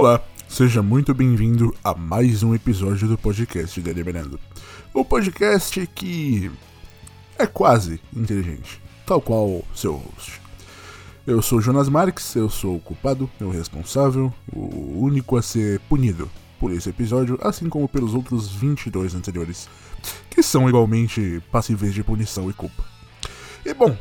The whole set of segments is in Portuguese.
Olá, seja muito bem-vindo a mais um episódio do podcast Deliberando. O podcast que é quase inteligente, tal qual seu host. Eu sou Jonas Marques, eu sou o culpado, o responsável, o único a ser punido por esse episódio, assim como pelos outros 22 anteriores, que são igualmente passíveis de punição e culpa. E bom,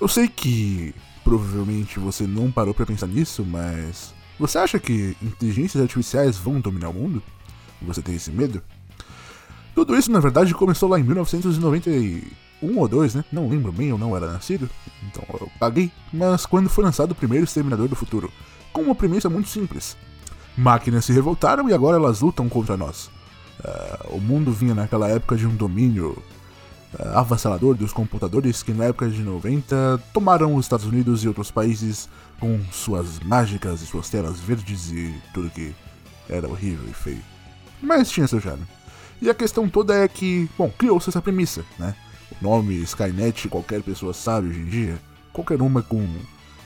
eu sei que provavelmente você não parou para pensar nisso, mas você acha que inteligências artificiais vão dominar o mundo? Você tem esse medo? Tudo isso, na verdade, começou lá em 1991 ou 2, né? Não lembro bem, eu não era nascido, então eu paguei. Mas quando foi lançado o primeiro Exterminador do Futuro, com uma premissa muito simples. Máquinas se revoltaram e agora elas lutam contra nós. Uh, o mundo vinha naquela época de um domínio avassalador dos computadores que na época de 90 tomaram os Estados Unidos e outros países com suas mágicas e suas telas verdes e tudo que era horrível e feio. Mas tinha seu charme. E a questão toda é que, bom, criou-se essa premissa, né? O nome Skynet qualquer pessoa sabe hoje em dia, qualquer uma com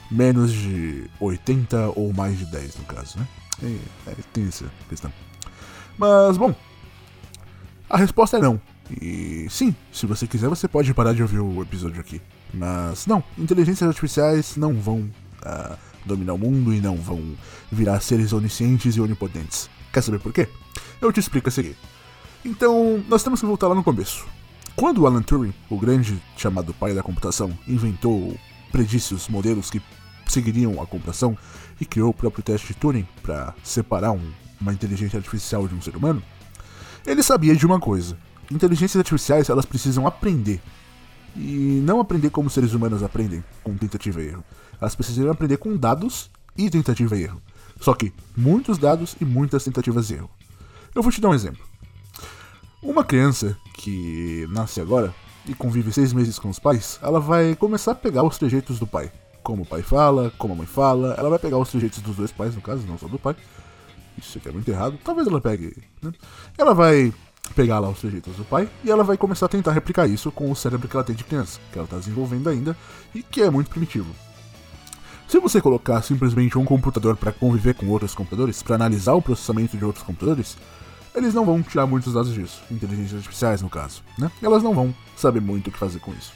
menos de 80 ou mais de 10 no caso, né? É, é, tem essa questão. Mas, bom, a resposta é não. E sim, se você quiser, você pode parar de ouvir o episódio aqui. Mas não, inteligências artificiais não vão uh, dominar o mundo e não vão virar seres oniscientes e onipotentes. Quer saber por quê? Eu te explico a seguir. Então, nós temos que voltar lá no começo. Quando Alan Turing, o grande chamado pai da computação, inventou, predisse os modelos que seguiriam a computação e criou o próprio teste de Turing para separar um, uma inteligência artificial de um ser humano, ele sabia de uma coisa: inteligências artificiais elas precisam aprender. E não aprender como seres humanos aprendem, com tentativa e erro. Elas precisam aprender com dados e tentativa e erro. Só que muitos dados e muitas tentativas e erro. Eu vou te dar um exemplo. Uma criança que nasce agora e convive seis meses com os pais, ela vai começar a pegar os trejeitos do pai. Como o pai fala, como a mãe fala, ela vai pegar os trejeitos dos dois pais, no caso, não só do pai. Isso aqui é muito errado. Talvez ela pegue. Né? Ela vai pegar lá os trejeitos do pai e ela vai começar a tentar replicar isso com o cérebro que ela tem de criança, que ela está desenvolvendo ainda e que é muito primitivo. Se você colocar simplesmente um computador para conviver com outros computadores, para analisar o processamento de outros computadores, eles não vão tirar muitos dados disso, inteligências artificiais no caso, né? Elas não vão saber muito o que fazer com isso.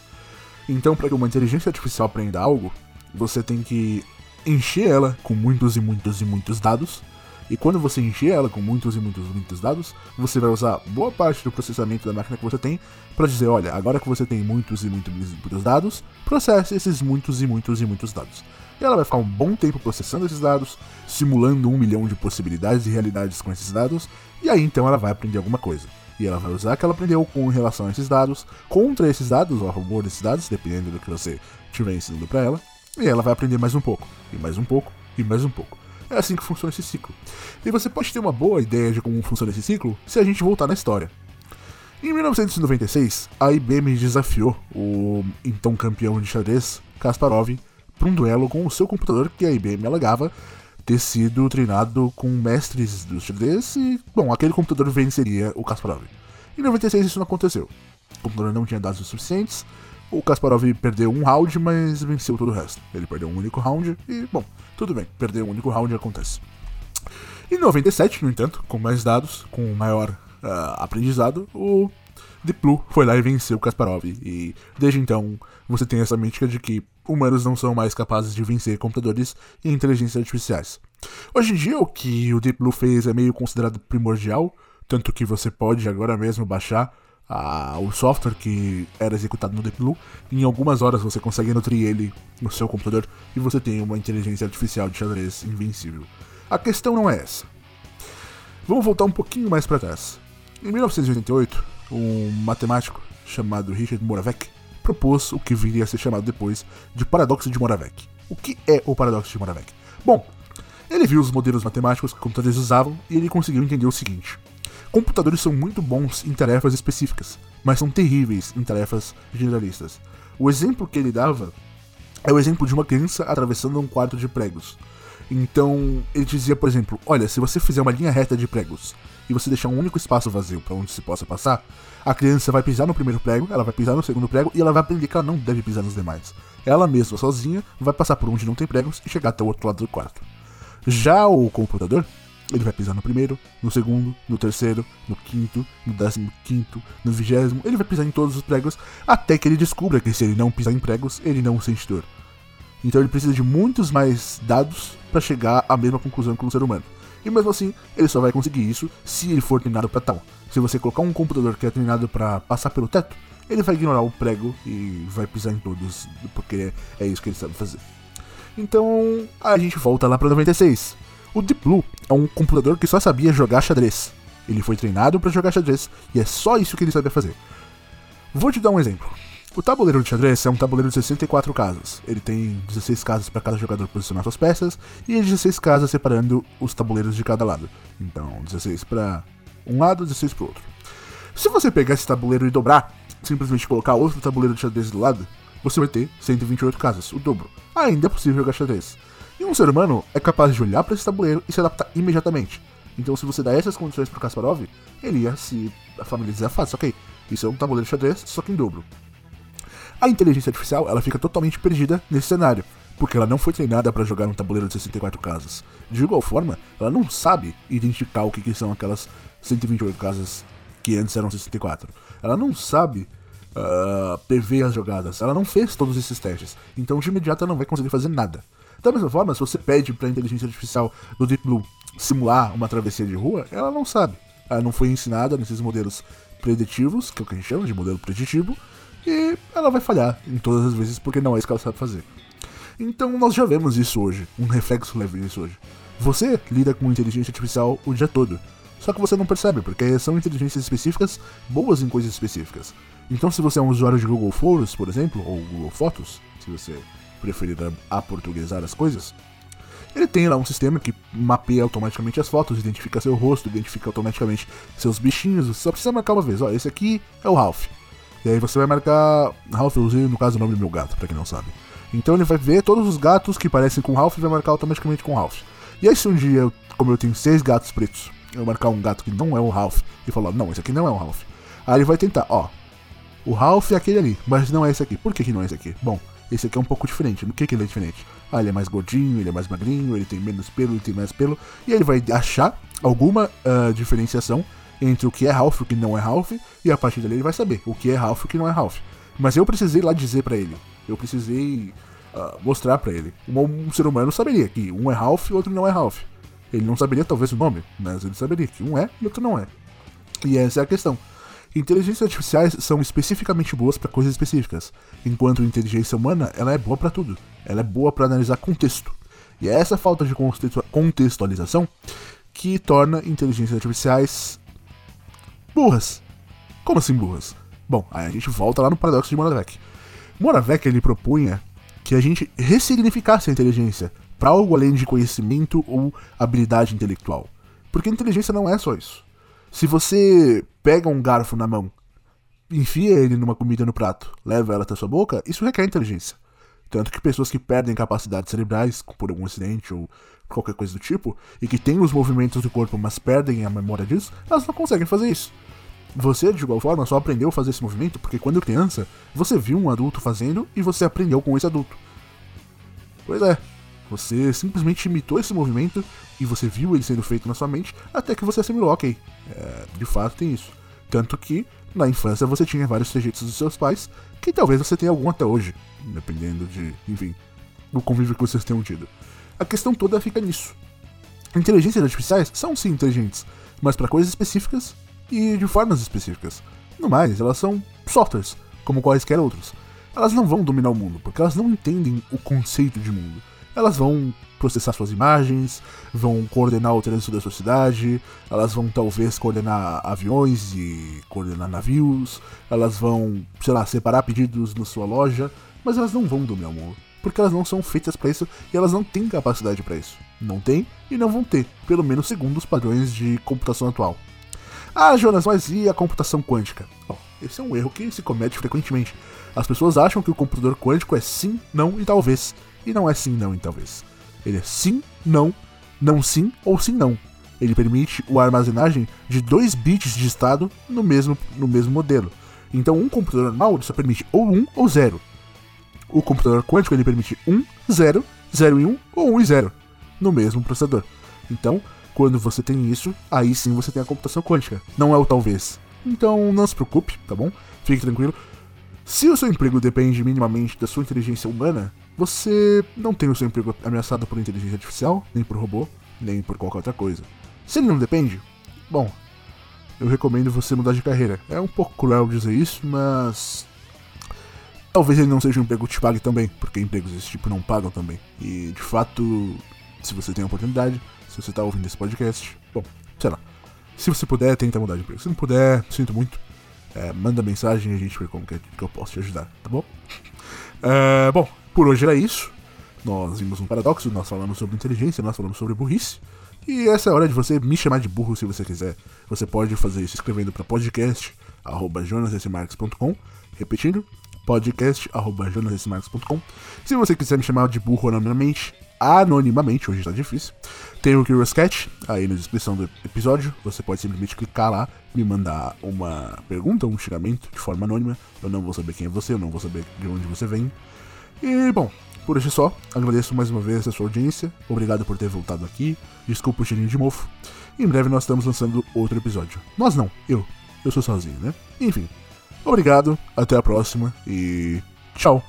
Então, para que uma inteligência artificial aprenda algo, você tem que encher ela com muitos e muitos e muitos dados e quando você encher ela com muitos e muitos e muitos dados, você vai usar boa parte do processamento da máquina que você tem para dizer, olha, agora que você tem muitos e muitos, e muitos dados, processe esses muitos e muitos e muitos dados. E ela vai ficar um bom tempo processando esses dados, simulando um milhão de possibilidades e realidades com esses dados, e aí então ela vai aprender alguma coisa. E ela vai usar o que ela aprendeu com relação a esses dados, contra esses dados, ou a favor desses dados, dependendo do que você estiver ensinando para ela, e ela vai aprender mais um pouco, e mais um pouco, e mais um pouco. É assim que funciona esse ciclo. E você pode ter uma boa ideia de como funciona esse ciclo se a gente voltar na história. Em 1996, a IBM desafiou o então campeão de xadrez, Kasparov, para um duelo com o seu computador que a IBM alegava ter sido treinado com mestres do xadrez e, bom, aquele computador venceria o Kasparov. Em 96 isso não aconteceu. O computador não tinha dados suficientes, o Kasparov perdeu um round, mas venceu todo o resto. Ele perdeu um único round e, bom, tudo bem, perder um único round acontece. Em 97, no entanto, com mais dados, com maior uh, aprendizado, o Deep Blue foi lá e venceu o Kasparov. E desde então, você tem essa mítica de que humanos não são mais capazes de vencer computadores e inteligências artificiais. Hoje em dia, o que o Deep Blue fez é meio considerado primordial, tanto que você pode agora mesmo baixar a, o software que era executado no Deep Blue. Em algumas horas você consegue nutrir ele no seu computador e você tem uma inteligência artificial de xadrez invencível. A questão não é essa. Vamos voltar um pouquinho mais para trás. Em 1988, um matemático chamado Richard Moravec propôs o que viria a ser chamado depois de paradoxo de Moravec. O que é o paradoxo de Moravec? Bom, ele viu os modelos matemáticos que computadores usavam e ele conseguiu entender o seguinte: Computadores são muito bons em tarefas específicas, mas são terríveis em tarefas generalistas. O exemplo que ele dava é o exemplo de uma criança atravessando um quarto de pregos. Então, ele dizia, por exemplo, olha, se você fizer uma linha reta de pregos e você deixar um único espaço vazio para onde se possa passar, a criança vai pisar no primeiro prego, ela vai pisar no segundo prego e ela vai aprender que ela não deve pisar nos demais. Ela mesma, sozinha, vai passar por onde não tem pregos e chegar até o outro lado do quarto. Já o computador, ele vai pisar no primeiro, no segundo, no terceiro, no quinto, no décimo quinto, no vigésimo, ele vai pisar em todos os pregos, até que ele descubra que se ele não pisar em pregos, ele não sente dor. Então ele precisa de muitos mais dados para chegar à mesma conclusão que um ser humano. E mesmo assim, ele só vai conseguir isso se ele for treinado para tal. Se você colocar um computador que é treinado para passar pelo teto, ele vai ignorar o prego e vai pisar em todos, porque é isso que ele sabe fazer. Então, a gente volta lá para 96. O Deep Blue é um computador que só sabia jogar xadrez. Ele foi treinado para jogar xadrez e é só isso que ele sabia fazer. Vou te dar um exemplo. O tabuleiro de xadrez é um tabuleiro de 64 casas. Ele tem 16 casas para cada jogador posicionar suas peças e 16 casas separando os tabuleiros de cada lado. Então, 16 para um lado, 16 para o outro. Se você pegar esse tabuleiro e dobrar, simplesmente colocar outro tabuleiro de xadrez do lado, você vai ter 128 casas, o dobro. Ainda é possível jogar xadrez. E um ser humano é capaz de olhar para esse tabuleiro e se adaptar imediatamente. Então, se você dá essas condições para Kasparov, ele ia se familiarizar fácil. Ok, isso é um tabuleiro de xadrez, só que em dobro. A inteligência artificial ela fica totalmente perdida nesse cenário, porque ela não foi treinada para jogar um tabuleiro de 64 casas. De igual forma, ela não sabe identificar o que, que são aquelas 128 casas que antes eram 64. Ela não sabe uh, prever as jogadas, ela não fez todos esses testes, então de imediato ela não vai conseguir fazer nada. Da mesma forma, se você pede para a inteligência artificial do Deep Blue simular uma travessia de rua, ela não sabe. Ela não foi ensinada nesses modelos preditivos, que é o que a gente chama de modelo preditivo, e ela vai falhar em todas as vezes porque não é isso que ela sabe fazer. Então nós já vemos isso hoje, um reflexo leve disso hoje. Você lida com inteligência artificial o dia todo, só que você não percebe, porque são inteligências específicas boas em coisas específicas. Então se você é um usuário de Google Photos, por exemplo, ou Google Fotos, se você preferir aportuguesar as coisas, ele tem lá um sistema que mapeia automaticamente as fotos, identifica seu rosto, identifica automaticamente seus bichinhos. Você só precisa marcar uma vez, ó, esse aqui é o Ralph. E aí você vai marcar. Ralph, eu usei no caso o nome do meu gato, para quem não sabe. Então ele vai ver todos os gatos que parecem com Ralph e vai marcar automaticamente com Ralph. E aí se um dia, como eu tenho seis gatos pretos, eu marcar um gato que não é o Ralph e falar, não, esse aqui não é o Ralph. Aí ele vai tentar, ó. O Ralph é aquele ali, mas não é esse aqui. Por que, que não é esse aqui? Bom, esse aqui é um pouco diferente. No que, que ele é diferente? Ah, ele é mais gordinho, ele é mais magrinho, ele tem menos pelo, ele tem mais pelo. E ele vai achar alguma uh, diferenciação entre o que é Ralph e o que não é Ralph. E a partir dali ele vai saber o que é Ralph e o que não é Ralph. Mas eu precisei lá dizer para ele. Eu precisei uh, mostrar para ele. Um, um, ser humano saberia que um é Ralph e o outro não é Ralph. Ele não saberia talvez o nome, mas ele saberia que um é e outro não é. E essa é a questão. Inteligências artificiais são especificamente boas para coisas específicas, enquanto inteligência humana ela é boa para tudo. Ela é boa para analisar contexto. E é essa falta de contextualização que torna inteligências artificiais burras. Como assim burras? Bom, aí a gente volta lá no paradoxo de Moravec. Moravec ele propunha que a gente ressignificasse a inteligência para algo além de conhecimento ou habilidade intelectual. Porque inteligência não é só isso. Se você pega um garfo na mão, enfia ele numa comida no prato, leva ela até sua boca, isso requer inteligência. Tanto que pessoas que perdem capacidades cerebrais por algum acidente ou qualquer coisa do tipo, e que têm os movimentos do corpo, mas perdem a memória disso, elas não conseguem fazer isso. Você, de igual forma, só aprendeu a fazer esse movimento porque quando criança, você viu um adulto fazendo e você aprendeu com esse adulto. Pois é, você simplesmente imitou esse movimento e você viu ele sendo feito na sua mente até que você assimilou, ok, é, de fato tem isso. Tanto que na infância você tinha vários trejeitos dos seus pais, que talvez você tenha algum até hoje, dependendo de, enfim, do convívio que vocês tenham tido. A questão toda fica nisso. Inteligências artificiais são sim inteligentes, mas para coisas específicas e de formas específicas. No mais, elas são softwares, como quaisquer outros. Elas não vão dominar o mundo, porque elas não entendem o conceito de mundo elas vão processar suas imagens, vão coordenar o trânsito da sua cidade, elas vão talvez coordenar aviões e coordenar navios, elas vão, sei lá, separar pedidos na sua loja, mas elas não vão dominar o mundo, porque elas não são feitas para isso e elas não têm capacidade para isso. Não tem e não vão ter, pelo menos segundo os padrões de computação atual. Ah, Jonas, mas e a computação quântica? Esse é um erro que se comete frequentemente. As pessoas acham que o computador quântico é sim, não e talvez. E não é sim, não e talvez. Ele é sim, não, não sim ou sim, não. Ele permite a armazenagem de 2 bits de estado no mesmo, no mesmo modelo. Então, um computador normal só permite ou 1 um, ou 0. O computador quântico ele permite 1, 0, 0 e 1 ou 1 e 0. no mesmo processador. Então, quando você tem isso, aí sim você tem a computação quântica. Não é o talvez. Então não se preocupe, tá bom? Fique tranquilo. Se o seu emprego depende minimamente da sua inteligência humana, você não tem o seu emprego ameaçado por inteligência artificial, nem por robô, nem por qualquer outra coisa. Se ele não depende, bom, eu recomendo você mudar de carreira. É um pouco cruel dizer isso, mas. Talvez ele não seja um emprego que te pague também, porque empregos desse tipo não pagam também. E de fato, se você tem a oportunidade, se você está ouvindo esse podcast, bom, sei lá. Se você puder, tenta mudar de emprego. Se não puder, sinto muito. É, manda mensagem e a gente vê como que, que eu posso te ajudar, tá bom? É, bom, por hoje era isso. Nós vimos um paradoxo, nós falamos sobre inteligência, nós falamos sobre burrice. E essa é a hora de você me chamar de burro se você quiser. Você pode fazer isso escrevendo para podcast@jonasmarques.com, repetindo, podcast@jonasmarques.com. Se você quiser me chamar de burro anonimamente, anonimamente, hoje está difícil, tem o Curious Cat aí na descrição do episódio. Você pode simplesmente clicar lá, me mandar uma pergunta, um xingamento de forma anônima. Eu não vou saber quem é você, eu não vou saber de onde você vem. E bom, por hoje é só. Agradeço mais uma vez a sua audiência. Obrigado por ter voltado aqui. Desculpa o cheirinho de mofo. Em breve nós estamos lançando outro episódio. Nós não, eu. Eu sou sozinho, né? Enfim. Obrigado, até a próxima e tchau.